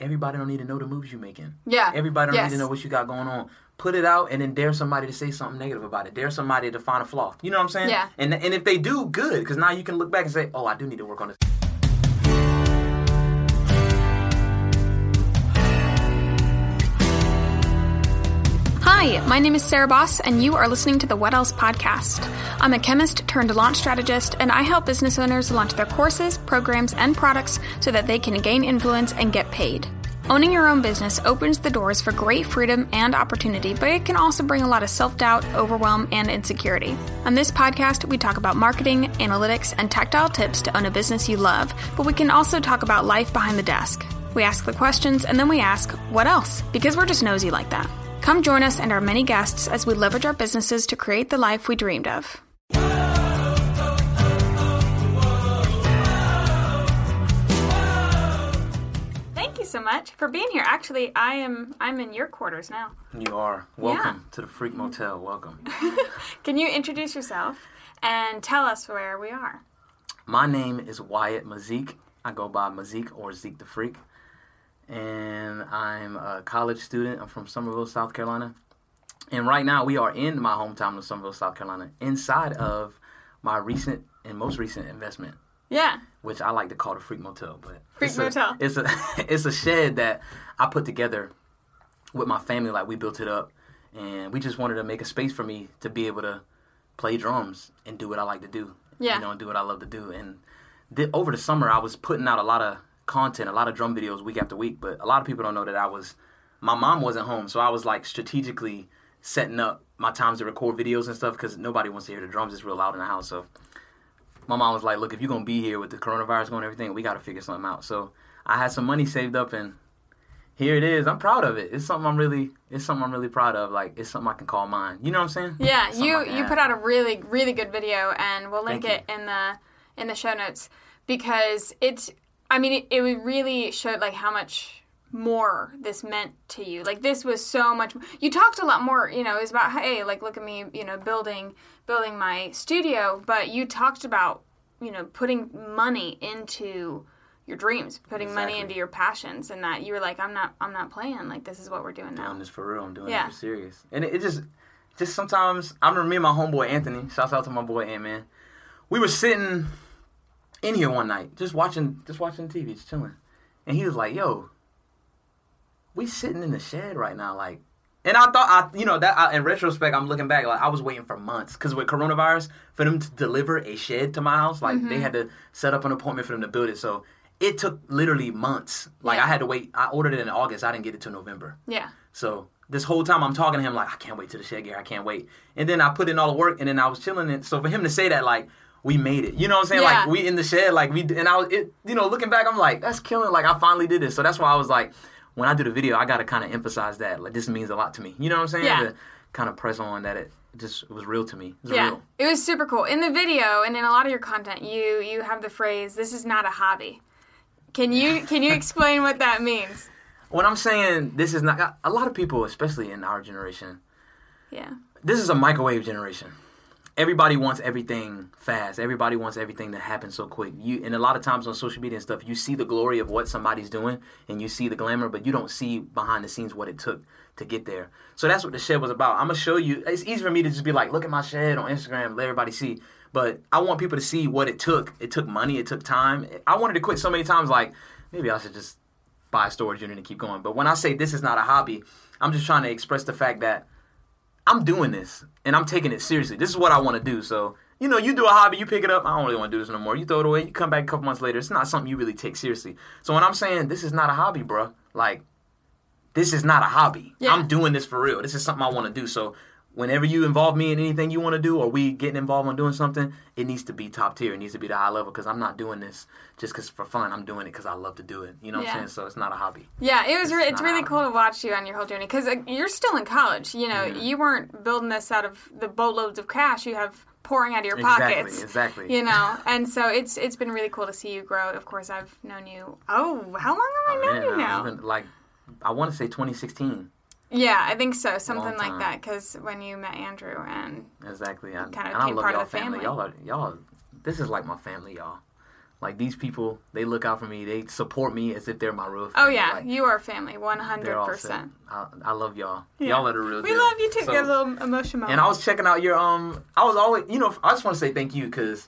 everybody don't need to know the moves you're making. Yeah. Everybody don't Yes. need to know what you got going on. Put it out and then dare somebody to say something negative about it. Dare somebody to find a flaw. You know what I'm saying? Yeah. And and if they do, good, because now you can look back and say, oh, I do need to work on this. Hi, my name is Sarah Boss, and you are listening to the What Else podcast. I'm a chemist turned launch strategist, and I help business owners launch their courses, programs, and products so that they can gain influence and get paid. Owning your own business opens the doors for great freedom and opportunity, but it can also bring a lot of self doubt, overwhelm, and insecurity. On this podcast, we talk about marketing, analytics, and tactile tips to own a business you love, but we can also talk about life behind the desk. We ask the questions and then we ask, what else? Because we're just nosy like that. Come join us and our many guests as we leverage our businesses to create the life we dreamed of. Thank you so much for being here. Actually, I am I'm in your quarters now. You are welcome to the Freak Motel. Welcome. Can you introduce yourself and tell us where we are? My name is Wyatt Mazik. I go by Mazik or Zeke the Freak. And I'm a college student. I'm from Somerville, South Carolina. And right now we are in my hometown of Somerville, South Carolina, inside of my recent and most recent investment, Yeah. which I like to call the Freak Motel. But Freak it's Motel. A, it's a it's a shed that I put together with my family. Like we built it up, and we just wanted to make a space for me to be able to play drums and do what I like to do. Yeah. You know, and do what I love to do. And th- over the summer, I was putting out a lot of content, a lot of drum videos week after week. But a lot of people don't know that I was, my mom wasn't home, so I was like strategically setting up my times to record videos and stuff because nobody wants to hear the drums. It's real loud in the house. So my mom was like, "Look, if you're gonna be here with the coronavirus going and everything, we got to figure something out." So I had some money saved up, and here it is. I'm proud of it. It's something I'm really, it's something I'm really proud of. Like it's something I can call mine. You know what I'm saying? Yeah, you you have. put out a really really good video, and we'll link Thank it in the in the show notes because it's. I mean, it, it really showed like how much more this meant to you. Like this was so much. You talked a lot more. You know, it was about hey, like look at me, you know, building building my studio, but you talked about you know putting money into your dreams, putting money into your passions, and that you were like, I'm not I'm not playing. Like this is what we're doing now. doing this for real. I'm doing Yeah. it for serious. And it, it just, just sometimes I remember me and my homeboy Anthony. Shouts out to my boy Ant Man. We were sitting in here one night, just watching, just watching TV, just chilling, and he was like, "Yo, we sitting in the shed right now, like." And I thought, I, you know, that I, in retrospect, I'm looking back, like I was waiting for months because with coronavirus, for them to deliver a shed to my house, like they mm-hmm. had to set up an appointment for them to build it. So it took literally months. Like Yeah. I had to wait. I ordered it in August. I didn't get it till November. Yeah. So this whole time I'm talking to him like I can't wait till the shed here. I can't wait. And then I put in all the work and then I was chilling And So for him to say that like we made it, you know what I'm saying? Yeah. Like we in the shed, like we and I was it. You know, looking back, I'm like that's killing. Like I finally did this. So that's why I was like, when I do the video, I got to kind of emphasize that like this means a lot to me. You know what I'm saying? Yeah. To kind of press on that it just it was real to me. It was Yeah, real. it was super cool. In the video and in a lot of your content, you you have the phrase "This is not a hobby." Can you can you explain what that means? When I'm saying this is not a lot of people, especially in our generation, Yeah, this is a microwave generation. Everybody wants everything fast. Everybody wants everything to happen so quick. You and a lot of times on social media and stuff, you see the glory of what somebody's doing and you see the glamour, but you don't see behind the scenes what it took to get there. So that's what the shed was about. I'm gonna show you. It's easy for me to just be like, look at my shed on Instagram, let everybody see. But I want people to see what it took. It took money. It took time. I wanted to quit so many times. Like maybe I should just buy a storage unit and keep going. But when I say this is not a hobby, I'm just trying to express the fact that I'm doing this and I'm taking it seriously. This is what I want to do. So, you know, you do a hobby, you pick it up. I don't really want to do this no more. You throw it away. You come back a couple months later. It's not something you really take seriously. So when I'm saying this is not a hobby, bruh, like this is not a hobby. Yeah. I'm doing this for real. This is something I want to do. So whenever you involve me in anything you want to do or we getting involved on doing something, it needs to be top tier. It needs to be the high level because I'm not doing this just because for fun. I'm doing it because I love to do it. You know what Yeah. I'm saying? So it's not a hobby. yeah. It was. Re- it's really cool to watch you on your whole journey because uh, you're still in college. You know, you weren't building this out of the boatloads of cash you have pouring out of your Exactly, pockets. exactly. You know, and so it's it's been really cool to see you grow. Of course, I've known you. Oh, how long have I known Man, you now? like I want to say 2016. Yeah, I think so. Something like that. Because when you met Andrew and Exactly. I, Kinda and I love part of y'all the family. Y'all are y'all. This is like my family, y'all. Like these people, they look out for me. They support me as if they're my real. Oh yeah, Like, you are family, one hundred percent. I, I love y'all. Yeah. Y'all are the real. We deal. love you too. So- Get a little emotional. and I was checking out your um. I was always, you know, I just want to say thank you because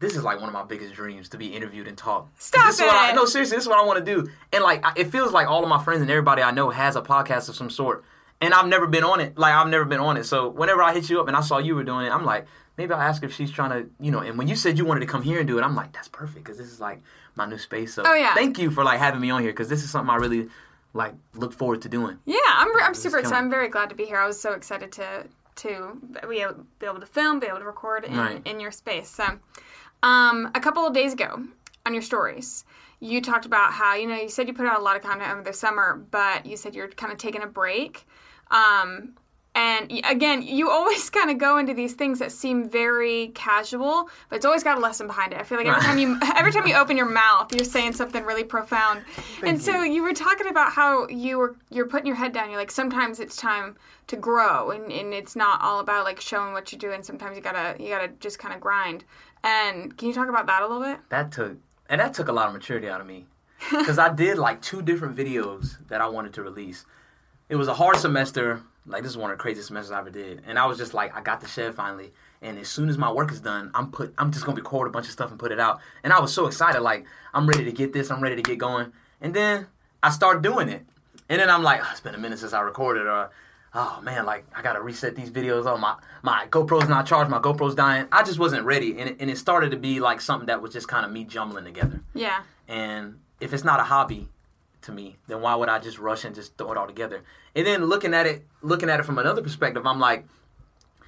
this is like one of my biggest dreams to be interviewed and talk. Stop this Is what I, it. no, seriously, this is what I want to do. And like, I- it feels like all of my friends and everybody I know has a podcast of some sort, and I've never been on it. Like, I've never been on it. So whenever I hit you up and I saw you were doing it, I'm like, maybe I'll ask if she's trying to, you know. And when you said you wanted to come here and do it, I'm like, that's perfect because this is like my new space. So Oh, yeah. thank you for like having me on here because this is something I really like look forward to doing. Yeah, I'm, I'm super excited. I'm very glad to be here. I was so excited to to be able, be able to film, be able to record in, Right. in your space. So, um, a couple of days ago on your stories, you talked about how you know you said you put out a lot of content over the summer, but you said you're kind of taking a break. Um, and again, you always kind of go into these things that seem very casual, but it's always got a lesson behind it. I feel like every time you every time you open your mouth, you're saying something really profound. and so you were talking about how you were you're putting your head down. You're like sometimes it's time to grow, and, and it's not all about like showing what you're doing. Sometimes you gotta you gotta just kind of grind. And can you talk about that a little bit? that took and that took a lot of maturity out of me because I did like two different videos that I wanted to release. It was a hard semester. Like this is one of the craziest semesters I ever did, and I was just like, I got the shed finally. And as soon as my work is done, I'm put. I'm just gonna record a bunch of stuff and put it out. And I was so excited, like I'm ready to get this. I'm ready to get going. And then I start doing it, and then I'm like, oh, it's been a minute since I recorded, or oh man, like I gotta reset these videos. Oh my, my GoPro's not charged. My GoPro's dying. I just wasn't ready, and it, and it started to be like something that was just kind of me jumbling together. Yeah. And if it's not a hobby to me, then why would I just rush and just throw it all together? And then looking at it, looking at it from another perspective, I'm like,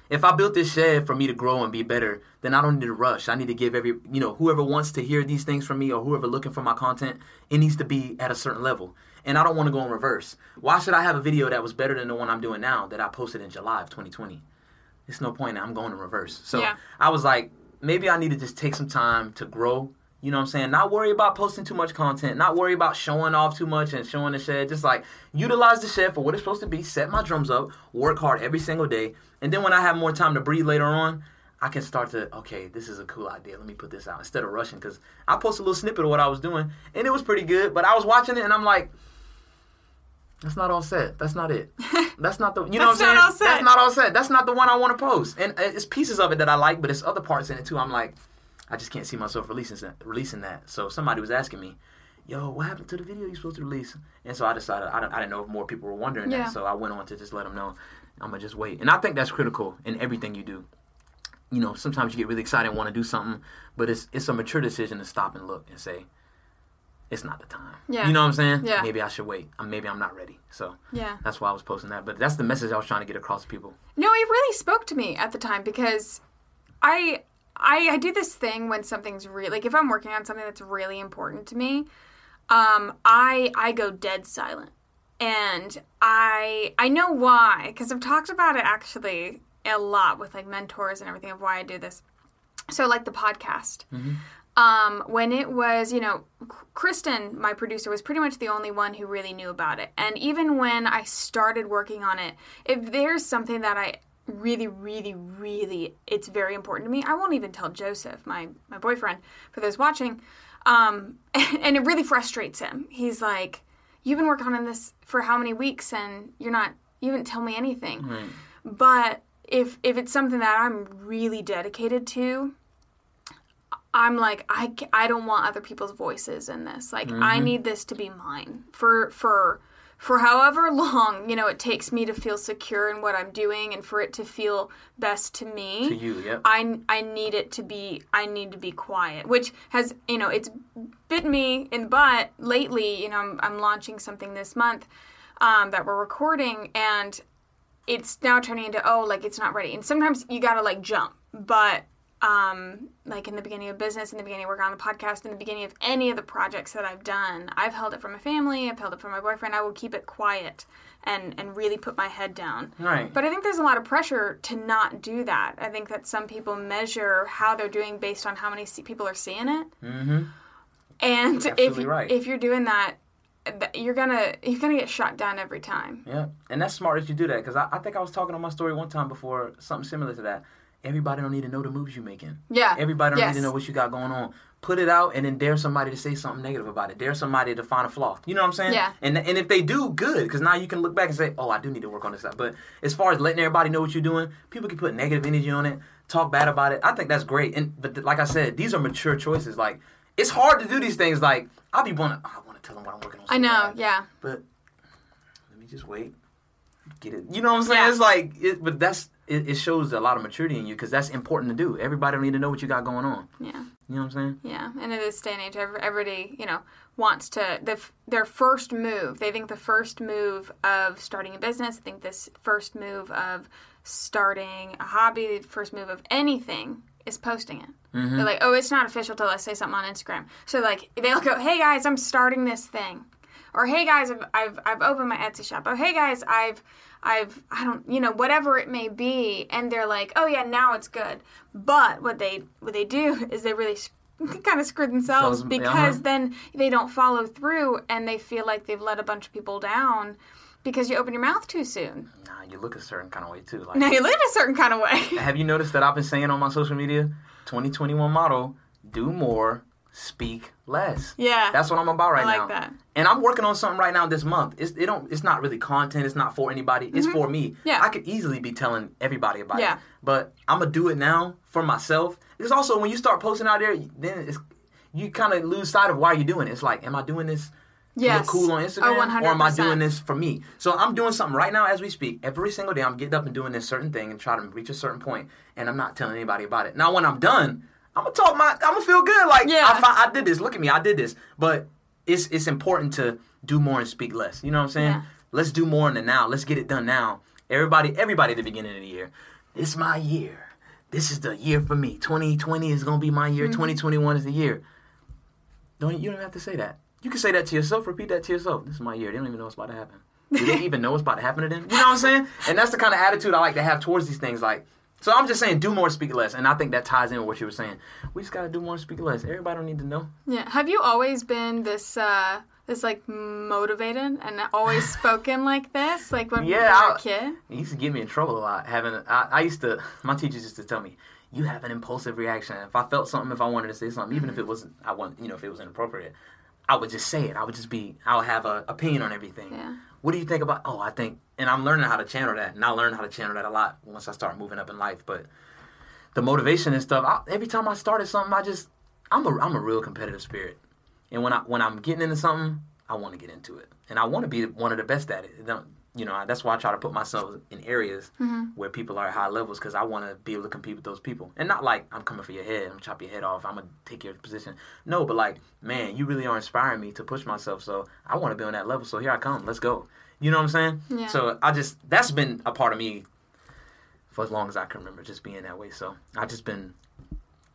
if I built this shed for me to grow and be better, then I don't need to rush. I need to give every, you know, whoever wants to hear these things from me or whoever looking for my content, it needs to be at a certain level. And I don't want to go in reverse. Why should I have a video that was better than the one I'm doing now that I posted in July of 2020? It's no point. I'm going in reverse. So Yeah. I was like, maybe I need to just take some time to grow. You know what I'm saying? Not worry about posting too much content. Not worry about showing off too much and showing the shed. Just like utilize the shed for what it's supposed to be. Set my drums up. Work hard every single day. And then when I have more time to breathe later on, I can start to okay, this is a cool idea. Let me put this out instead of rushing. Because I posted a little snippet of what I was doing, and it was pretty good. But I was watching it, and I'm like, that's not all set. That's not it. That's not the. You know what I'm saying? not all set. That's not all set. That's not the one I want to post. And uh, it's pieces of it that I like, but it's other parts in it too. I'm like, I just can't see myself releasing that. Releasing that. So somebody was asking me, "Yo, what happened to the video you're supposed to release?" And so I decided I, don't, I didn't know if more people were wondering Yeah. that. So I went on to just let them know I'm gonna just wait. And I think that's critical in everything you do. You know, sometimes you get really excited and want to do something, but it's it's a mature decision to stop and look and say, it's not the time. Yeah. You know what I'm saying? Yeah. Maybe I should wait. Maybe I'm not ready. So Yeah. that's why I was posting that. But that's the message I was trying to get across to people. No, it really spoke to me at the time because I I I do this thing when something's really like if I'm working on something that's really important to me, um, I I go dead silent, and I I know why because I've talked about it actually a lot with like mentors and everything of why I do this. So like the podcast. Um, when it was, you know, Kristen, my producer, was pretty much the only one who really knew about it. And even when I started working on it, if there's something that I really, really, really, it's very important to me, I won't even tell Joseph, my my boyfriend, for those watching. Um, and it really frustrates him. He's like, "You've been working on this for how many weeks, and you're not, you didn't tell me anything." But if if it's something that I'm really dedicated to, I'm like I, I don't want other people's voices in this. Like I need this to be mine for for for however long, you know, it takes me to feel secure in what I'm doing and for it to feel best to me. To you, yep. I I need it to be I need to be quiet, which has you know it's bit me in the butt lately. You know, I'm, I'm launching something this month um, that we're recording, and it's now turning into oh like it's not ready. And sometimes you gotta like jump, but um, like in the beginning of business, in the beginning of working on the podcast, in the beginning of any of the projects that I've done, I've held it from my family, I've held it from my boyfriend. I will keep it quiet and and really put my head down. Right. But I think there's a lot of pressure to not do that. I think that some people measure how they're doing based on how many people are seeing it. Mm-hmm. And if Absolutely right. if you're doing that, you're gonna you're gonna get shot down every time. Yeah, and that's smart that you do that because I, I think I was talking on my story one time before something similar to that, everybody don't need to know the moves you're making. Yeah. Everybody don't Yes. need to know what you got going on. Put it out and then dare somebody to say something negative about it. Dare somebody to find a flaw. You know what I'm saying? Yeah. And and if they do, good, because now you can look back and say, oh, I do need to work on this. Stuff. But as far as letting everybody know what you're doing, people can put negative energy on it, talk bad about it. I think that's great. And but like I said, these are mature choices. Like it's hard to do these things. Like I'll be wanting, I want to tell them what I'm working on. I know. bad. Yeah. But let me just wait. Get it. You know what I'm saying? Yeah. It's like, it, but that's it, it shows a lot of maturity in you because that's important to do. Everybody don't need to know what you got going on. Yeah. You know what I'm saying? Yeah, and in this day and age, everybody you know wants to the, their first move. They think the first move of starting a business. I think this first move of starting a hobby, the first move of anything is posting it. Mm-hmm. They're like, oh, it's not official till I say something on Instagram. So like they'll go, hey guys, I'm starting this thing, or hey guys, I've I've, I've opened my Etsy shop. Oh hey guys, I've I've I don't you know whatever it may be, and they're like, oh yeah, now it's good. But what they what they do is they really kind of screw themselves Sells- because uh-huh. then they don't follow through and they feel like they've let a bunch of people down because you open your mouth too soon. Nah, you look a certain kind of way too. Like, Now you live a certain kind of way. have you noticed that I've been saying on my social media, 2021 motto: do more, speak less. Yeah. That's what I'm about right I like now. that. And I'm working on something right now this month. It's it don't it's not really content. It's not for anybody. It's for me. Mm-hmm. Yeah. I could easily be telling everybody about Yeah. it. But I'm gonna do it now for myself. Because also when you start posting out there, then it's you kind of lose sight of why you're doing it. It's like, am I doing this? to look cool on Oh, Instagram, 100%. or am I doing this for me? So I'm doing something right now as we speak. Every single day, I'm getting up and doing this certain thing and trying to reach a certain point, and I'm not telling anybody about it. Now, when I'm done, I'm gonna talk my, I'm gonna feel good. Like, Yeah. I, I did this. Look at me, I did this. But it's it's important to do more and speak less. You know what I'm saying? Yeah. Let's do more in the now. Let's get it done now. Everybody, everybody at the beginning of the year. This is my year. This is the year for me. 2020 is gonna be my Mm-hmm. year. 2021 is the year. Don't you don't have to say that. You can say that to yourself. Repeat that to yourself. This is my year. They don't even know what's about to happen. Do they even know what's about to happen to them? You know what I'm saying? And that's the kind of attitude I like to have towards these things. Like, so I'm just saying, do more, speak less. And I think that ties in with what you were saying. We just gotta do more, speak less. Everybody don't need to know. Yeah. Have you always been this uh this like motivated and always spoken like this? Like when Yeah, you were I- a kid? It used to get me in trouble a lot. Having, I, I used to, my teachers used to tell me, you have an impulsive reaction. If I felt something, if I wanted to say something, even if it wasn't, I want, you know, if it was inappropriate, I would just say it. I would just be, I would have an opinion on everything. Yeah. What do you think about? Oh, I think, and I'm learning how to channel that, and I learned how to channel that a lot once I start moving up in life. But the motivation and stuff, I, every time I started something, I just, I'm a, I'm a real competitive spirit, and when I when I'm getting into something, I want to get into it, and I want to be one of the best at it. You know, that's why I try to put myself in areas mm-hmm. where people are at high levels because I want to be able to compete with those people, and not like I'm coming for your head, I'm gonna chop your head off, I'm gonna take your position. No, but like, man, you really are inspiring me to push myself, so I want to be on that level. So here I come, let's go. You know what I'm saying? Yeah. So I just that's been a part of me for as long as I can remember, just being that way. So I've just been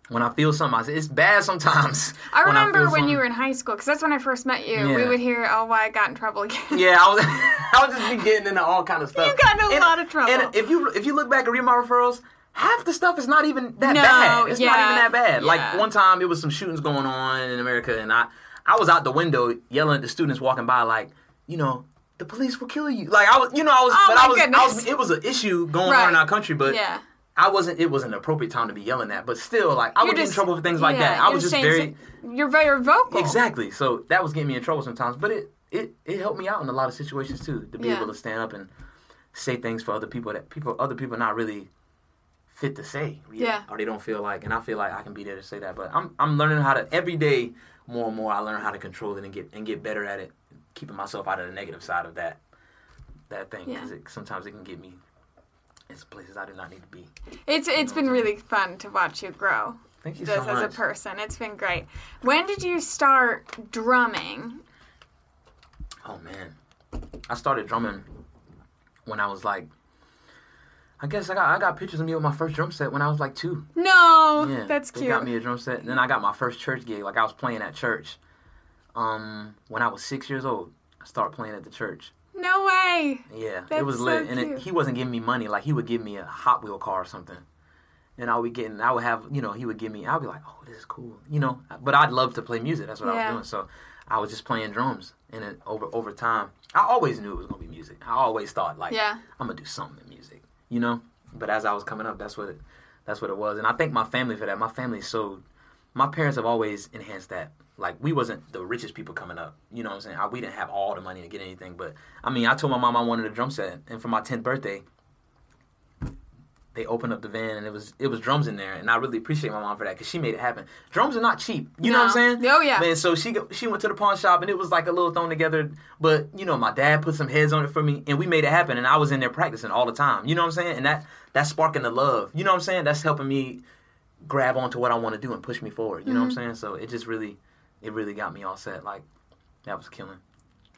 when I feel something, I say, it's bad sometimes. I when remember when you were in high school because that's when I first met you. We would hear, "Oh, why I got in trouble again." Yeah, I was, I was just be getting into all kind of stuff. You got in a lot of trouble. And if you if you look back and read my referrals, half the stuff is not even that No, bad. It's not even that bad. yeah. Like one time, it was some shootings going on in America, and I I was out the window yelling at the students walking by, like, you know. The police will kill you. Like I was, you know, I was, Oh, but my I was, I was. It was an issue going Right. on in our country, but yeah. I wasn't. It wasn't an appropriate time to be yelling at. But still, like I You're would get in trouble for things like yeah, that. I was just saying very so- You're very vocal. Exactly. So that was getting me in trouble sometimes, but it it it helped me out in a lot of situations too to be Yeah. able to stand up and say things for other people that people other people not really fit to say. Yeah. Or they don't feel like, and I feel like I can be there to say that. But I'm I'm learning how to every day more and more. I learn how to control it and get and get better at it, keeping myself out of the negative side of that that thing because Yeah. it, sometimes it can get me some places I do not need to be. It's it's been really fun to watch you grow. Thank you Just so as a person, it's been great. When did you start drumming? Oh man, I started drumming when I was like, I guess I got I got pictures of me with my first drum set when I was like two. No, Yeah, that's they cute. got me a drum set. And then I got my first church gig. Like I was playing at church. Um, when I was six years old, I started playing at the church. No way. Yeah, That's it was so lit, and it, he wasn't giving me money. Like he would give me a Hot Wheel car or something, and I would get, and I would have, you know, he would give me. I'd be like, oh, this is cool, you know. But I'd love to play music. That's what I was doing. So I was just playing drums, and then over over time, I always knew it was gonna be music. I always thought like, Yeah. I'm gonna do something in music, you know. But as I was coming up, that's what it, That's what it was, and I thank my family for that. My family's so, my parents have always enhanced that. Like we wasn't the richest people coming up, you know what I'm saying? I, we didn't have all the money to get anything, but I mean, I told my mom I wanted a drum set, and for my 10th birthday, they opened up the van and it was it was drums in there, and I really appreciate my mom for that because she made it happen. Drums are not cheap, you know what I'm saying? Oh, yeah. Man, so she she went to the pawn shop and it was like a little thrown together, but you know my dad put some heads on it for me, and we made it happen, and I was in there practicing all the time, you know what I'm saying? And that that's sparking the love, you know what I'm saying? That's helping me grab onto what I want to do and push me forward, you know what I'm Mm-hmm. saying? So it just really it really got me all set, like that was killing.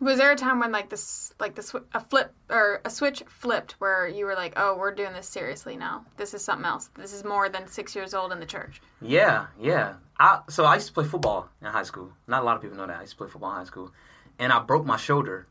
Was there a time when like this, like the sw- a flip or a switch flipped where you were like, "Oh, we're doing this seriously now. This is something else. This is more than six years old in the church." Yeah, yeah. I so I used to play football in high school. Not a lot of people know that. I used to play football in high school, and I broke my shoulder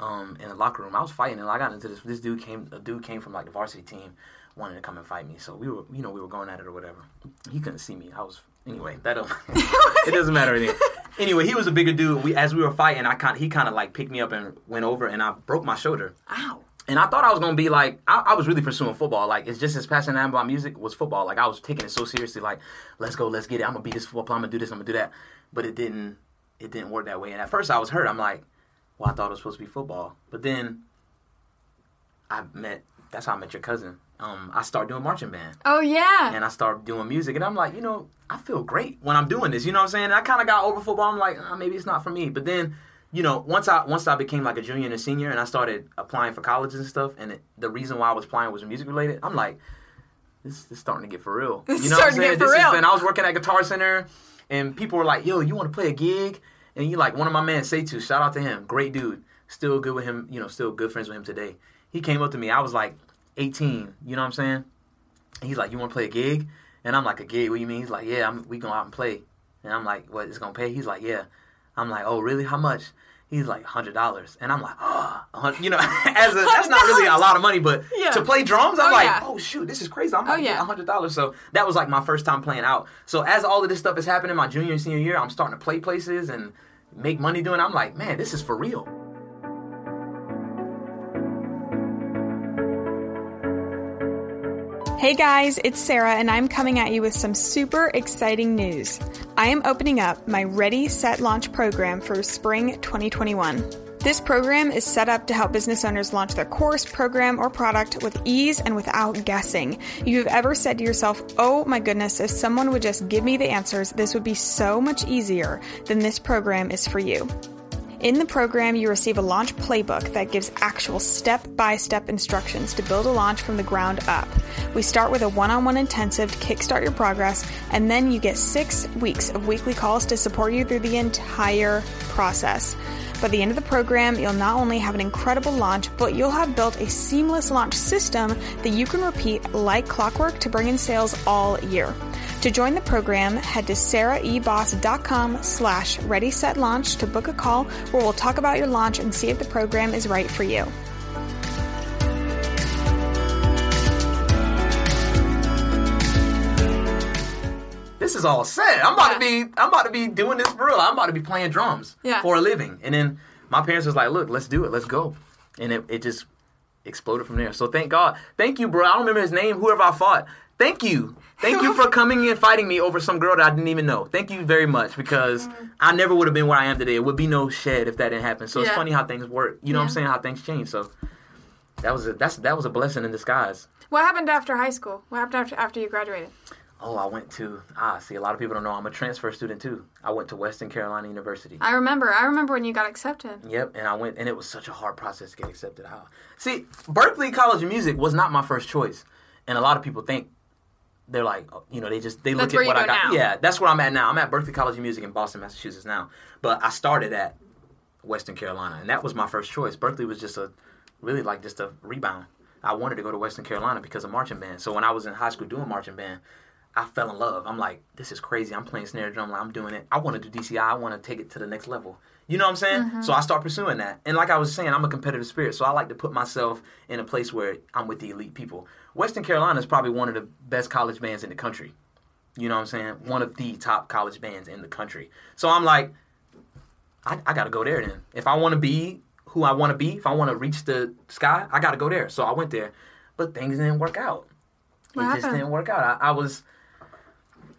um, in the locker room. I was fighting, and I got into this. This dude came. A dude came from like the varsity team, wanted to come and fight me. So we were, you know, we were going at it or whatever. He couldn't see me. I was anyway. That it doesn't matter anything. Anyway, he was a bigger dude. We as we were fighting, I kind he kind of like picked me up and went over, and I broke my shoulder. Ow. And I thought I was gonna be like, I, I was really pursuing football. Like, it's just as passionate I am about music was football. Like, I was taking it so seriously. Like, let's go, let's get it. I'm gonna be this football player. I'm gonna do this. I'm gonna do that. But it didn't. It didn't work that way. And at first, I was hurt. I'm like, well, I thought it was supposed to be football. But then, I met. That's how I met your cousin. Um, I started doing marching band Oh yeah. and I started doing music, and I'm like, you know, I feel great when I'm doing this. You know what I'm saying? And I kind of got over football. I'm like, uh, maybe it's not for me. But then, you know, once I once I became like a junior and a senior, and I started applying for colleges and stuff, and it, the reason why I was applying was music related. I'm like, this is starting to get for real. This is you know what I'm starting to get for This is- real. and I was working at Guitar Center, and people were like, yo, you want to play a gig? And you like one of my man, Seitu, shout out to him, great dude, still good with him. You know, still good friends with him today. He came up to me. I was like 18. You know what I'm saying? And he's like, "You want to play a gig?" And I'm like, "A gig? What do you mean?" He's like, "Yeah, I'm, we going out and play." And I'm like, "What? It's gonna pay?" He's like, "Yeah." I'm like, "Oh, really? How much?" He's like, hundred dollars, and I'm like, "Oh, you know, as a, that's not really a lot of money, but Yeah. to play drums, I'm Oh, like, yeah. oh shoot, this is crazy. I'm Oh, like, yeah. a hundred dollars. So that was like my first time playing out. So as all of this stuff is happening, my junior and senior year, I'm starting to play places and make money doing. it. I'm like, man, this is for real. Hey guys, it's Sarah, and I'm coming at you with some super exciting news. I am opening up my Ready, Set, Launch program for spring 2021. This program is set up to help business owners launch their course, program, or product with ease and without guessing. If you've ever said to yourself, oh my goodness, if someone would just give me the answers, this would be so much easier, then this program is for you. In the program, you receive a launch playbook that gives actual step by step instructions to build a launch from the ground up. We start with a one on one intensive to kickstart your progress, and then you get six weeks of weekly calls to support you through the entire process. By the end of the program, you'll not only have an incredible launch, but you'll have built a seamless launch system that you can repeat like clockwork to bring in sales all year. To join the program, head to saraeboss.com slash ready set launch to book a call where we'll talk about your launch and see if the program is right for you. this is all set. I'm about to be I'm about to be doing this for real. I'm about to be playing drums Yeah. for a living. And then my parents was like, look, let's do it. Let's go. And it, it just exploded from there. So thank God. Thank you, bro. I don't remember his name, whoever I fought. Thank you. Thank you for coming and fighting me over some girl that I didn't even know. Thank you very much because I never would have been where I am today. It would be no shed if that didn't happen. So it's funny how things work. You know what I'm saying? How things change. So that was a, that's that was a blessing in disguise. What happened after high school? What happened after, after you graduated? Oh, I went to ah. See, a lot of people don't know I'm a transfer student too. I went to Western Carolina University. I remember. I remember when you got accepted. Yep, and I went, and it was such a hard process to get accepted. How? See, Berklee College of Music was not my first choice, and a lot of people think they're like, you know, they just they look That's where at what I got. now. Yeah, that's where I'm at now. I'm at Berklee College of Music in Boston, Massachusetts now, but I started at Western Carolina, and that was my first choice. Berklee was just a really like just a rebound. I wanted to go to Western Carolina because of marching band. So when I was in high school doing marching band, I fell in love. I'm like, this is crazy. I'm playing snare drum. Like, I'm doing it. I want to do DCI. I want to take it to the next level. You know what I'm saying? So mm-hmm. I start pursuing that. And like I was saying, I'm a competitive spirit. So I like to put myself in a place where I'm with the elite people. Western Carolina is probably one of the best college bands in the country. You know what I'm saying? One of the top college bands in the country. So I'm like, I, I got to go there then. If I want to be who I want to be, if I want to reach the sky, I got to go there. So I went there, but things didn't work out. What it just didn't work out. I, I was,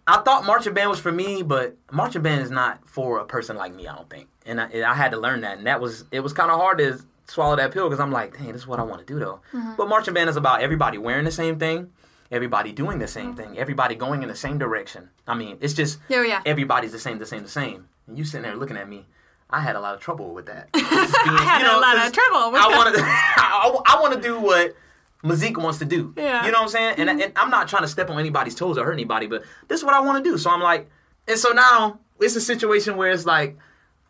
I thought marching band was for me, but marching band is not for a person like me. I don't think, and I, I had to learn that, and that was it was kind of hard to swallow that pill because I'm like, dang, this is what I want to do though. Mm-hmm. But marching band is about everybody wearing the same thing, everybody doing the same Mm-hmm. thing, everybody going in the same direction. I mean, it's just Oh, yeah. everybody's the same, the same, the same. And you sitting there looking at me. I had a lot of trouble with that. Being- I had a lot of trouble with I want to. I, I want to do what Mazik wants to do. Yeah. You know what I'm saying? And, and I'm not trying to step on anybody's toes or hurt anybody, but this is what I want to do. So I'm like, and so now it's a situation where it's like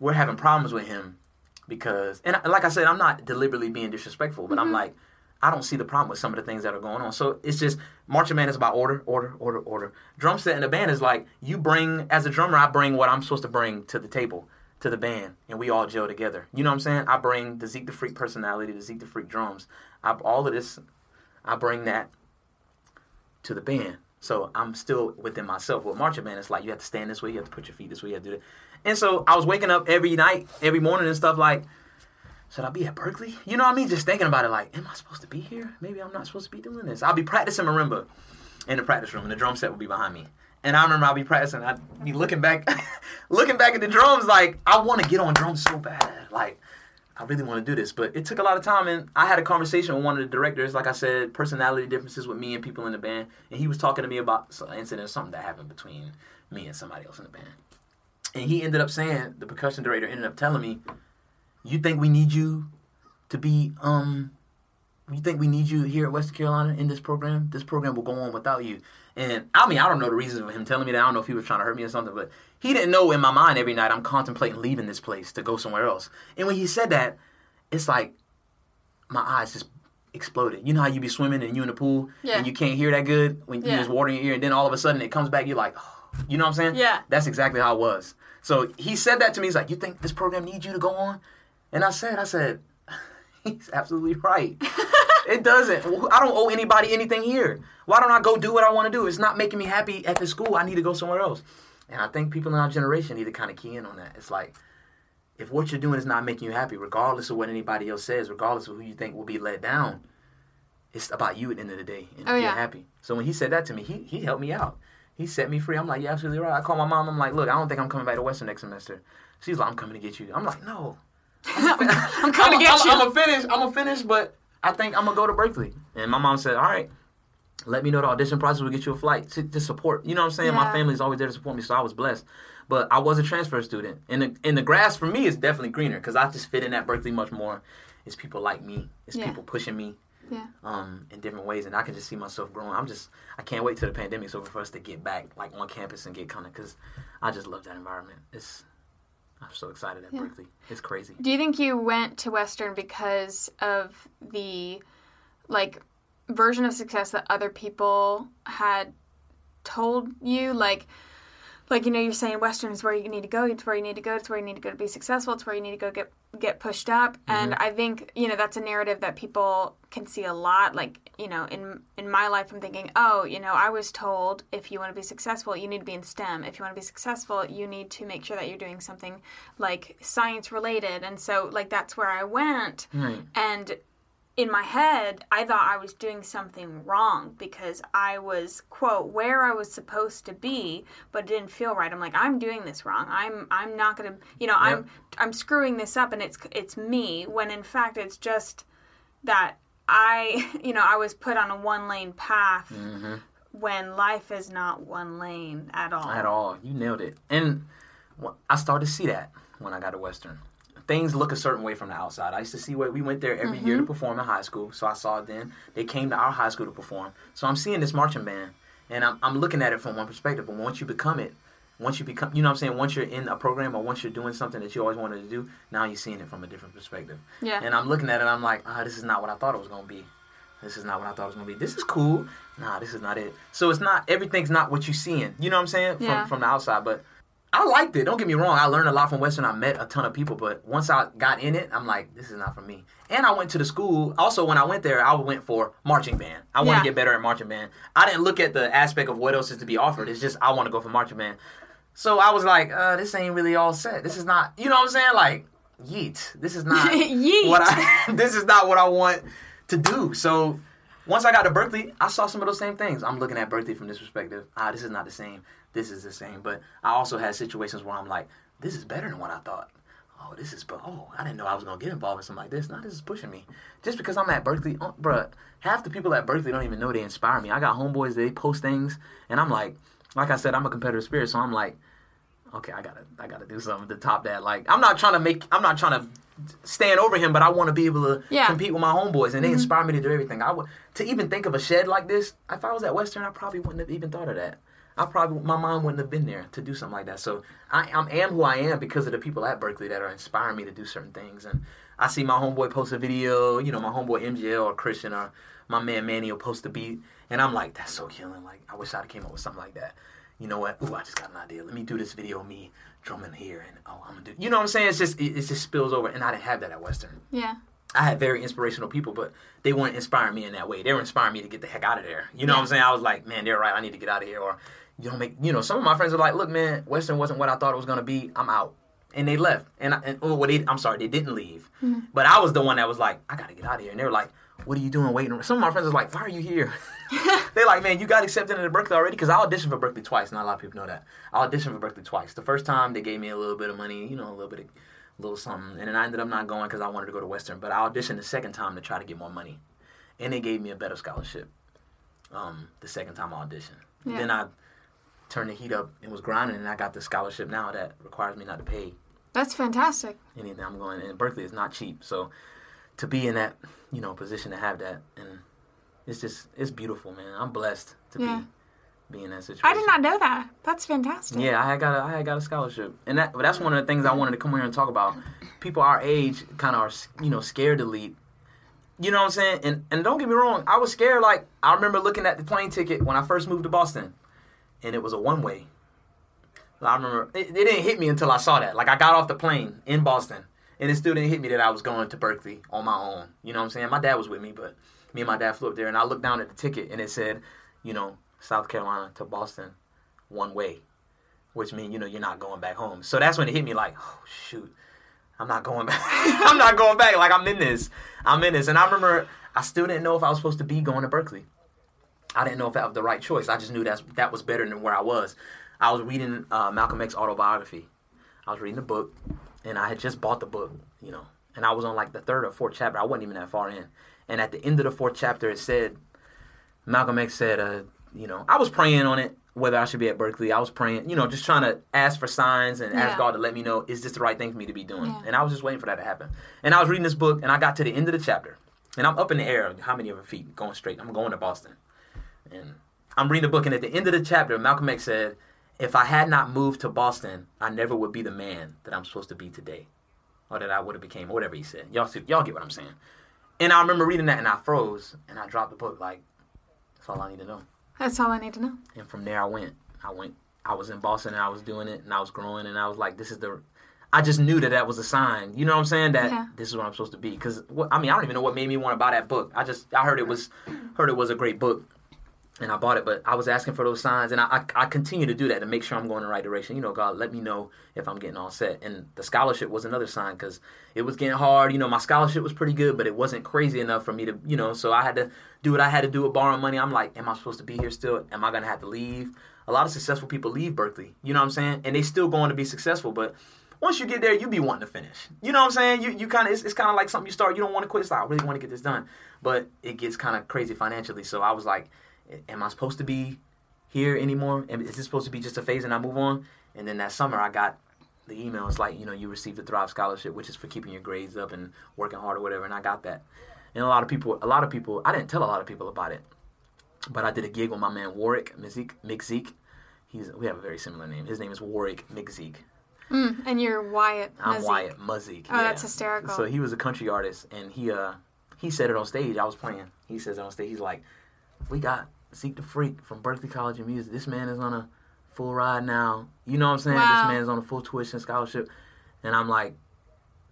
we're having problems with him because, and like I said, I'm not deliberately being disrespectful, but I'm mm-hmm. like, I don't see the problem with some of the things that are going on. So it's just marching band is about order, order, order, order. Drum set in the band is like you bring as a drummer, I bring what I'm supposed to bring to the table, to the band, and we all gel together. You know what I'm saying? I bring the Zeke the Freak personality, the Zeke the Freak drums. I, all of this, I bring that to the band. So I'm still within myself. With marching band, it's like you have to stand this way, you have to put your feet this way, you have to do that. And so I was waking up every night, every morning and stuff like, should I be at Berklee? You know what I mean? Just thinking about it like, am I supposed to be here? Maybe I'm not supposed to be doing this. I'll be practicing marimba in the practice room and the drum set will be behind me. And I remember I'll be practicing, I'd be looking back looking back at the drums like I want to get on drums so bad. Like I really want to do this, but it took a lot of time. And I had a conversation with one of the directors, like I said, personality differences with me and people in the band. And he was talking to me about some incident, something that happened between me and somebody else in the band. And he ended up saying, the percussion director ended up telling me, "You think we need you to be um." You think we need you here at West Carolina in this program? This program will go on without you. And I mean, I don't know the reasons for him telling me that. I don't know if he was trying to hurt me or something, but he didn't know in my mind every night I'm contemplating leaving this place to go somewhere else. And when he said that, it's like my eyes just exploded. You know how you be swimming and you in the pool Yeah. and you can't hear that good when you Yeah. just water in your ear, and then all of a sudden it comes back. You're like, oh. you know what I'm saying? Yeah. That's exactly how it was. So he said that to me. He's like, you think this program needs you to go on? And I said, I said, he's absolutely right. it doesn't. I don't owe anybody anything here. Why don't I go do what I want to do? It's not making me happy at the school. I need to go somewhere else. And I think people in our generation need to kind of key in on that. It's like, if what you're doing is not making you happy, regardless of what anybody else says, regardless of who you think will be let down, it's about you at the end of the day and Oh, being yeah. happy. So when he said that to me, he he helped me out. He set me free. I'm like, you're absolutely right. I called my mom. I'm like, look, I don't think I'm coming back to Western next semester. She's like, I'm coming to get you. I'm like, no. I'm coming to get I'm, you. I'm gonna finish. I'm gonna finish, but I think I'm gonna go to Berklee. And my mom said, all right. Let me know the audition process. We'll get you a flight to, to support. You know what I'm saying? My family's always there to support me, so I was blessed. But I was a transfer student, and the, and the grass for me is definitely greener because I just fit in at Berklee much more. It's people like me. It's Yeah. people pushing me Yeah. um, in different ways, and I can just see myself growing. I'm just, I can't wait till the pandemic's over for us to get back, like on campus and get kind of, because I just love that environment. It's, I'm so excited at Berklee. It's crazy. Do you think you went to Western because of the like version of success that other people had told you? Like, like you know, you're saying Western is where you need to go. It's where you need to go. It's where you need to go to be successful. It's where you need to go get get pushed up. Mm-hmm. And I think you know that's a narrative that people can see a lot. Like you know, in in my life, I'm thinking, oh, you know, I was told if you want to be successful, you need to be in STEM. If you want to be successful, you need to make sure that you're doing something like science related. And so, like that's where I went. Right. And in my head, I thought I was doing something wrong because I was quote where I was supposed to be, but it didn't feel right. I'm like, I'm doing this wrong. I'm I'm not gonna, you know, I'm I'm screwing this up, and it's it's me. When in fact, it's just that I, you know, I was put on a one lane path mm-hmm. when life is not one lane at all. At all. You nailed it. And I started to see that when I got to Western. Things look a certain way from the outside. I used to see where we went there every year to perform in high school, so I saw it then. They came to our high school to perform. So I'm seeing this marching band, and I'm, I'm looking at it from one perspective. But once you become it, once you become, you know what I'm saying? Once you're in a program or once you're doing something that you always wanted to do, now you're seeing it from a different perspective. Yeah. And I'm looking at it, I'm like, ah, this is not what I thought it was going to be. This is not what I thought it was gonna be. This is cool. Nah, this is not it. So it's not everything's not what you're seeing. You know what I'm saying? From Yeah. from the outside. But I liked it. Don't get me wrong. I learned a lot from Western. I met a ton of people. But once I got in it, I'm like, this is not for me. And I went to the school. Also, when I went there, I went for marching band. I want Yeah. to get better at marching band. I didn't look at the aspect of what else is to be offered. It's just I want to go for marching band. So I was like, uh, this ain't really all set. This is not. You know what I'm saying? Like, yeet. This is not Yeet. what I. this is not what I want to do. So once I got to Berklee, I saw some of those same things. I'm looking at Berklee from this perspective. Ah, this is not the same. This is the same. But I also had situations where I'm like, this is better than what I thought. Oh, this is, oh, I didn't know I was gonna get involved in something like this. Now this is pushing me. Just because I'm at Berklee, oh, bruh, half the people at Berklee don't even know they inspire me. I got homeboys, they post things, and I'm like, like I said, I'm a competitive spirit, so I'm like, okay, I gotta, I gotta do something to top that. Like, I'm not trying to make, I'm not trying to stand over him, but I want to be able to Yeah. compete with my homeboys, and they mm-hmm. inspire me to do everything. I would to even think of a shed like this. If I was at Western, I probably wouldn't have even thought of that. I probably my mind wouldn't have been there to do something like that. So I, I am who I am because of the people at Berklee that are inspiring me to do certain things. And I see my homeboy post a video, you know, my homeboy MGL or Christian or my man Manny will post a beat, and I'm like, that's so killing. Like I wish I'd came up with something like that. You know what? Ooh, I just got an idea. Let me do this video of me drumming here, and oh, I'm gonna do. You know what I'm saying? It's just it, it just spills over, and I didn't have that at Western. Yeah. I had very inspirational people, but they weren't inspiring me in that way. They were inspiring me to get the heck out of there. You know what I'm saying? I was like, man, they're right. I need to get out of here. Or you don't make. You know, some of my friends were like, look, man, Western wasn't what I thought it was gonna be. I'm out. And they left. And, I, and oh, well, they, I'm sorry, they didn't leave. But I was the one that was like, I gotta get out of here. And they were like, what are you doing waiting? Some of my friends was like, why are you here? They're like, man, you got accepted into Berklee already? Because I auditioned for Berklee twice. Not a lot of people know that. I auditioned for Berklee twice. The first time they gave me a little bit of money, you know, a little bit of, a little something, and then I ended up not going because I wanted to go to Western. But I auditioned the second time to try to get more money, and they gave me a better scholarship. Um, the second time I auditioned, Yeah. then I turned the heat up and was grinding, and I got the scholarship now that requires me not to pay That's fantastic. anything I'm going. And Berklee is not cheap, so to be in that you know position to have that, and it's just it's beautiful, man. I'm blessed to Yeah. be be in that situation. I did not know that. That's fantastic. Yeah, I had got a, I had got a scholarship, and that but that's one of the things I wanted to come here and talk about. People our age kind of are you know scared to leap. You know what I'm saying? And and don't get me wrong, I was scared. Like I remember looking at the plane ticket when I first moved to Boston, and it was a one way. I remember it, it didn't hit me until I saw that. Like I got off the plane in Boston, and it still didn't hit me that I was going to Berklee on my own. You know what I'm saying? My dad was with me, but me and my dad flew up there, and I looked down at the ticket, and it said, you know, South Carolina to Boston, one way, which means you know you're not going back home. So that's when it hit me like, oh shoot, I'm not going back. I'm not going back. Like I'm in this. I'm in this. And I remember I still didn't know if I was supposed to be going to Berklee. I didn't know if that was the right choice. I just knew that's that was better than where I was. I was reading uh, Malcolm X autobiography. I was reading the book, and I had just bought the book, you know, and I was on like the third or fourth chapter. I wasn't even that far in. And at the end of the fourth chapter, it said, Malcolm X said, uh, you know, I was praying on it whether I should be at Berklee. I was praying, you know, just trying to ask for signs and Yeah. ask God to let me know is this the right thing for me to be doing. Yeah. And I was just waiting for that to happen. And I was reading this book, and I got to the end of the chapter, and I'm up in the air, how many ever feet, going straight. I'm going to Boston, and I'm reading the book, and at the end of the chapter, Malcolm X said, "If I had not moved to Boston, I never would be the man that I'm supposed to be today, or that I would have became, or whatever he said. Y'all see, y'all get what I'm saying." And I remember reading that, and I froze, and I dropped the book. Like, that's all I need to know. That's all I need to know. And from there, I went. I went. I was in Boston, and I was doing it, and I was growing, and I was like, "This is the." I just knew that that was a sign. You know what I'm saying? That Yeah. this is what I'm supposed to be. Because I mean, I don't even know what made me want to buy that book. I just I heard it was heard it was a great book, and I bought it. But I was asking for those signs, and I I, I continue to do that to make sure I'm going in the right direction. You know, God, let me know if I'm getting all set. And the scholarship was another sign because it was getting hard. You know, my scholarship was pretty good, but it wasn't crazy enough for me to you know. So I had to do what I had to do with borrowing money. I'm like, am I supposed to be here still? Am I gonna have to leave? A lot of successful people leave Berklee. You know what I'm saying? And they still going to be successful, but once you get there, you be wanting to finish. You know what I'm saying? You you kind of it's, it's kind of like something you start. You don't want to quit. It's like I really want to get this done, but it gets kind of crazy financially. So I was like, am I supposed to be here anymore? Is this supposed to be just a phase and I move on? And then that summer, I got the email. It's like you know you received the Thrive Scholarship, which is for keeping your grades up and working hard or whatever. And I got that. And a lot of people, a lot of people, I didn't tell a lot of people about it, but I did a gig with my man Warwick Mick He's we have a very similar name. His name is Warwick Mick Mm, and you're Wyatt. I'm. Wyatt Muzzik. Oh, that's hysterical. So he was a country artist, and he uh he said it on stage. I was playing. He says it on stage. He's like, "We got Zeke the Freak from Berklee College of Music. This man is on a full ride now. You know what I'm saying? Wow. This man is on a full tuition scholarship." And I'm like,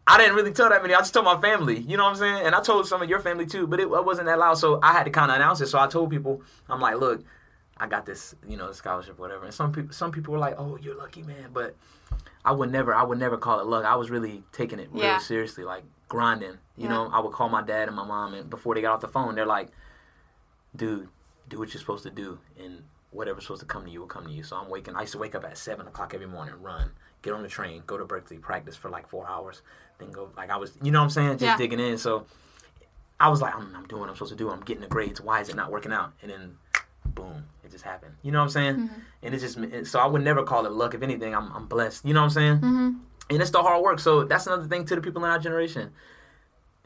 I didn't really tell that many. I just told my family. You know what I'm saying? And I told some of your family too, but it, it wasn't that loud. So I had to kind of announce it. So I told people, I'm like, look, I got this, you know, scholarship, whatever. And some people, some people were like, oh, you're lucky, man. But I would never, I would never call it luck. I was really taking it really Yeah. seriously, like grinding. You Yeah. know, I would call my dad and my mom, and before they got off the phone, they're like, dude, do what you're supposed to do, and whatever's supposed to come to you will come to you. So I'm waking. I used to wake up at seven o'clock every morning, run, get on the train, go to Berklee, practice for like four hours, then go. Like I was, you know what I'm saying, just Yeah. digging in. So I was like, I'm, I'm doing what I'm supposed to do. I'm getting the grades. Why is it not working out? And then, boom, it just happened. You know what I'm saying? Mm-hmm. And it's just so I would never call it luck. If anything, I'm I'm blessed. You know what I'm saying? Mm-hmm. And it's the hard work. So that's another thing to the people in our generation.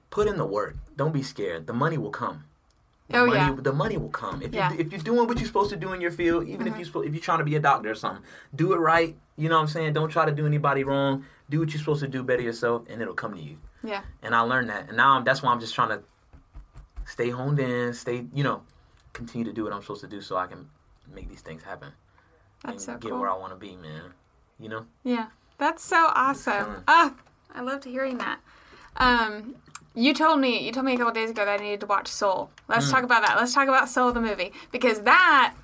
Put in the work. Don't be scared. The money will come. The Oh, money, yeah. The money will come if Yeah. you if you're doing what you're supposed to do in your field. Even if you if you're trying to be a doctor or something, do it right. You know what I'm saying? Don't try to do anybody wrong. Do what you're supposed to do. Better yourself, and it'll come to you. Yeah. And I learned that, and now I'm, that's why I'm just trying to stay honed in, stay you know, continue to do what I'm supposed to do, so I can make these things happen That's and so get cool. where I want to be, man. You know? Yeah, that's so awesome. Ah, I loved hearing that. Um, you told me you told me a couple days ago that I needed to watch Soul. Let's Mm. talk about that. Let's talk about Soul the movie because that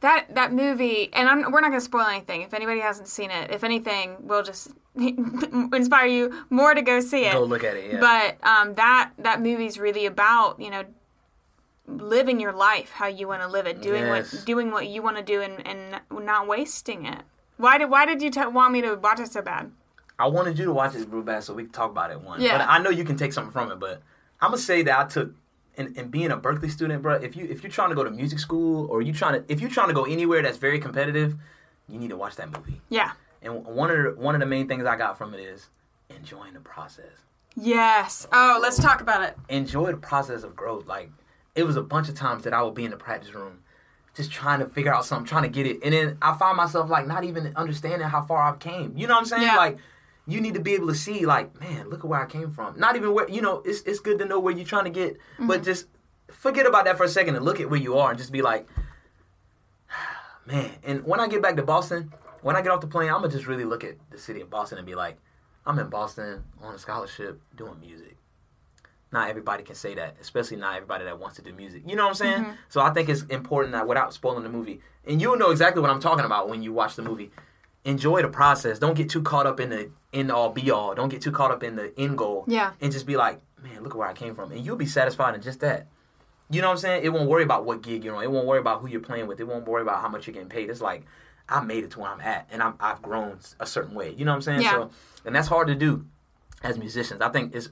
that that movie and I'm, we're not going to spoil anything. If anybody hasn't seen it, if anything, we'll just inspire you more to go see it. Go look at it. Yeah. But um, that that movie's really about you know living your life how you want to live it, doing Yes. what doing what you want to do, and, and not wasting it. Why did Why did you t- want me to watch it so bad? I wanted you to watch it real bad so we can talk about it one. Yeah. But I know you can take something from it. But I'm gonna say that I took, and, and being a Berklee student, bro. If you if you're trying to go to music school or you trying to if you're trying to go anywhere that's very competitive, you need to watch that movie. Yeah. And one of the, one of the main things I got from it is enjoying the process. Yes. Oh, let's talk about it. Enjoy the process of growth. Like it was a bunch of times that I would be in the practice room. Just trying to figure out something, trying to get it, and then I find myself like not even understanding how far I've came. You know what I'm saying? Yeah. Like you need to be able to see like man look at where i came from. Not even where you know it's, it's good to know where you're trying to get but mm-hmm. just forget about that for a second and look at where you are and just be like man. And when i get back to boston when i get off the plane i'm gonna just really look at the city of boston and be like i'm in boston on a scholarship doing music. Not everybody can say that especially not everybody that wants to do music. You know what i'm saying? Mm-hmm. So i think it's important that without spoiling the movie and you'll know exactly what i'm talking about when you watch the movie enjoy the process. Don't get too caught up in the end all be all. Don't get too caught up in the end goal. Yeah. And just be like, man, look where I came from. And you'll be satisfied in just that. You know what I'm saying? It won't worry about what gig you're on. It won't worry about who you're playing with. It won't worry about how much you're getting paid. It's like, I made it to where I'm at and I'm, I've grown a certain way. You know what I'm saying? Yeah. So, and that's hard to do as musicians. I think it's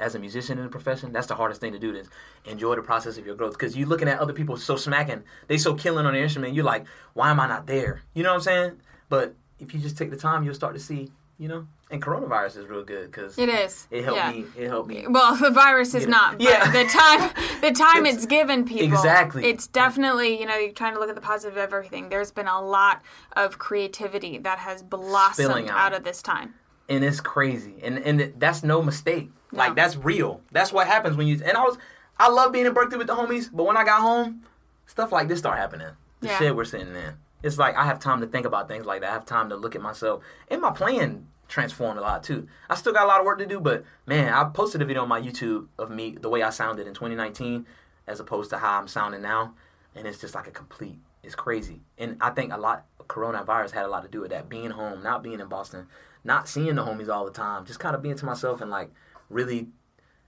as a musician in the profession, that's the hardest thing to do. Is enjoy the process of your growth because you're looking at other people so smacking, they so killing on their instrument. You're like, why am I not there? You know what I'm saying? But if you just take the time, you'll start to see. You know, and coronavirus is real good because It is. it helped yeah. me. It helped me. Well, the virus is Yeah. not. But Yeah. The time, the time It's- it's, given people. Exactly. It's definitely you know you're trying to look at the positive of everything. There's been a lot of creativity that has blossomed out. out. of this time. and it's crazy and and that's no mistake like that's real that's what happens when you and i was i love being in berklee with the homies but when i got home stuff like this start happening the Yeah. shit we're sitting in it's like i have time to think about things like that. I have time to look at myself. And my playing transformed a lot too. I still got a lot of work to do but man i posted a video on my youtube of me the way i sounded in 2019 as opposed to how i'm sounding now and it's just like a complete it's crazy. And i think a lot coronavirus had a lot to do with that. Being home not being in boston not seeing the homies all the time just kind of being to myself and like really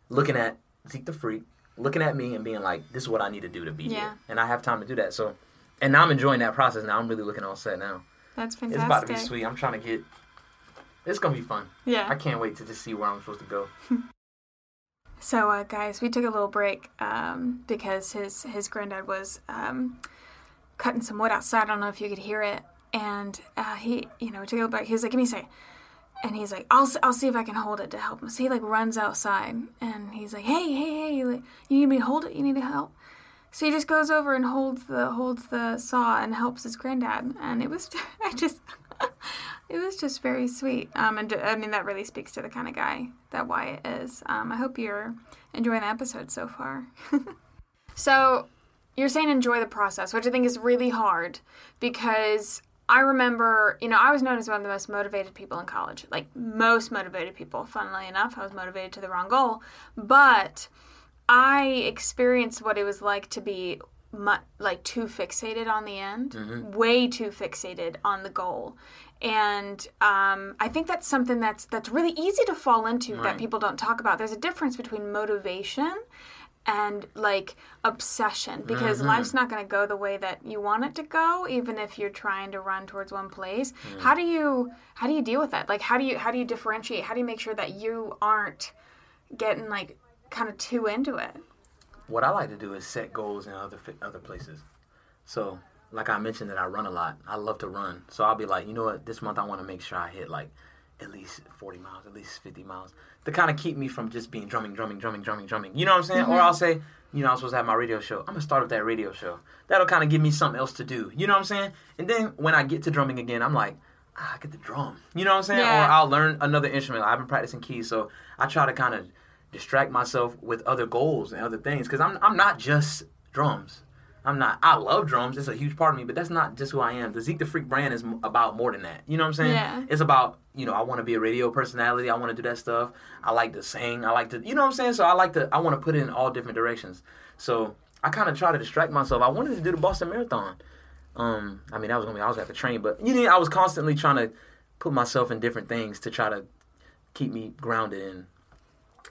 looking at zeke the freak looking at me and being like this is what i need to do to be Yeah. here. And i have time to do that. So and now i'm enjoying that process now i'm really looking all set now That's fantastic. it's about to be sweet i'm trying to get it's gonna be fun Yeah. i can't wait to just see where i'm supposed to go So, uh, guys, we took a little break um, because his his granddad was um, cutting some wood outside. I don't know if you could hear it, and uh, he, you know, we took a little break. He was like, "Give me a second. and he's like, "I'll I'll see if I can hold it to help him." So he like runs outside, and he's like, "Hey, hey, hey! You need me to hold it? You need to help?" So he just goes over and holds the holds the saw and helps his granddad, and it was I just. It was just very sweet. Um, and I mean, that really speaks to the kind of guy that Wyatt is. Um, I hope you're enjoying the episode so far. so, you're saying enjoy the process, which I think is really hard because I remember, you know, I was known as one of the most motivated people in college. Like, most motivated people. Funnily enough, I was motivated to the wrong goal. But I experienced what it was like to be mu- like too fixated on the end, way too fixated on the goal. And um, I think that's something that's that's really easy to fall into that people don't talk about. There's a difference between motivation and like obsession because Mm-hmm. life's not going to go the way that you want it to go even if you're trying to run towards one place Mm. how do you how do you deal with that like how do you how do you differentiate how do you make sure that you aren't getting like kind of too into it what I like to do is set goals in other other places. So, like I mentioned that I run a lot. I love to run. So I'll be like, you know what? This month I want to make sure I hit like at least 40 miles, at least 50 miles to kind of keep me from just being drumming, drumming, drumming, drumming, drumming. You know what I'm saying? Or I'll say, you know, I'm supposed to have my radio show. I'm gonna start with that radio show. That'll kind of give me something else to do. You know what I'm saying? And then when I get to drumming again, I'm like, ah, I get the drum. You know what I'm saying? Yeah. Or I'll learn another instrument. I've been practicing keys, so I try to kind of distract myself with other goals and other things because I'm I'm not just drums. I'm not. I love drums. It's a huge part of me, but that's not just who I am. The Zeke the Freak brand is m- about more than that. You know what I'm saying? Yeah. It's about you know I want to be a radio personality. I want to do that stuff. I like to sing. I like to you know what I'm saying. So I like to. I want to put it in all different directions. So I kind of try to distract myself. I wanted to do the Boston Marathon. Um, I mean that was gonna be I was gonna have to train, but you know I was constantly trying to put myself in different things to try to keep me grounded in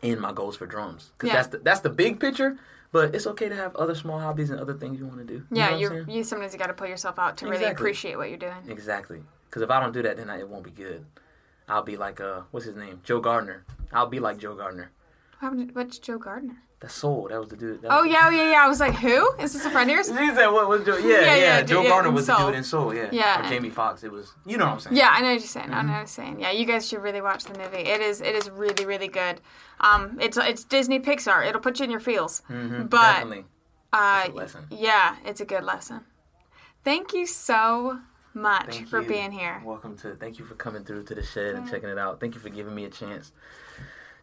in my goals for drums because Yeah. that's the, that's the big picture. But it's okay to have other small hobbies and other things you want to do. You yeah know what I'm you you sometimes you got to pull yourself out to really appreciate what you're doing Exactly. Because if I don't do that, then I, it won't be good. I'll be like uh, what's his name? Joe Gardner. I'll be like Joe Gardner. How what's joe gardner That's Soul. That was the dude. That oh was, yeah oh, yeah yeah i was like who is this a friend of yours He said what was Joe? Yeah, Yeah, yeah. yeah, Joe yeah, Gardner in was the Soul. dude in Soul. Yeah. Yeah. Or Jamie Foxx. It was. You know what I'm saying? Yeah, I know what you're saying. I Mm-hmm. know what you're saying. Yeah, you guys should really watch the movie. It is it is really really good. Um, it's it's Disney Pixar. It'll put you in your feels. But Mm-hmm. Definitely. uh, It's a lesson. yeah, it's a good lesson. Thank you so much Thank for you. being here. Welcome to. Thank you for coming through to the shed and checking it out. Thank you for giving me a chance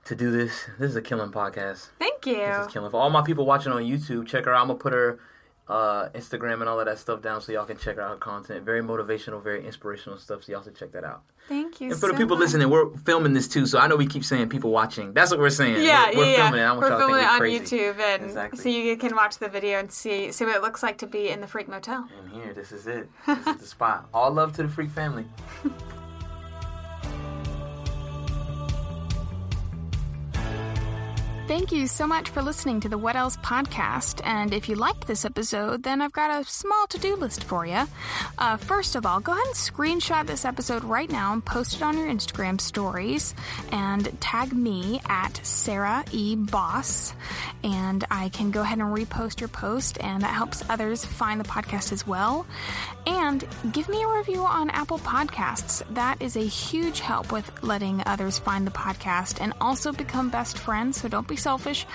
to do this. This is a killing podcast. Thank you. This is killing. For all my people watching on YouTube, check her out. I'm gonna put her uh, Instagram and all of that stuff down so y'all can check her out her content. Very motivational, very inspirational stuff. So y'all should check that out. Thank you. And for the people much. listening, we're filming this too. So I know we keep saying people watching. That's what we're saying. Yeah, we're, we're yeah, filming it. I yeah. want We're y'all filming it think on crazy. YouTube, and Exactly. so you can watch the video and see see what it looks like to be in the Freak Motel. And here, this is it. This is the spot. All love to the freak family. Thank you so much for listening to the What Else podcast. And if you liked this episode, then I've got a small to do list for you. Uh, first of all, go ahead and screenshot this episode right now and post it on your Instagram stories and tag me at Sarah E. Boss. And I can go ahead and repost your post, and that helps others find the podcast as well. And give me a review on Apple Podcasts. That is a huge help with letting others find the podcast and also become best friends, so don't selfish.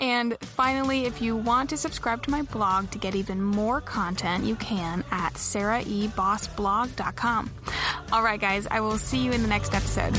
And finally, if you want to subscribe to my blog to get even more content, you can at sarahibossblog.com. All right, guys, I will see you in the next episode.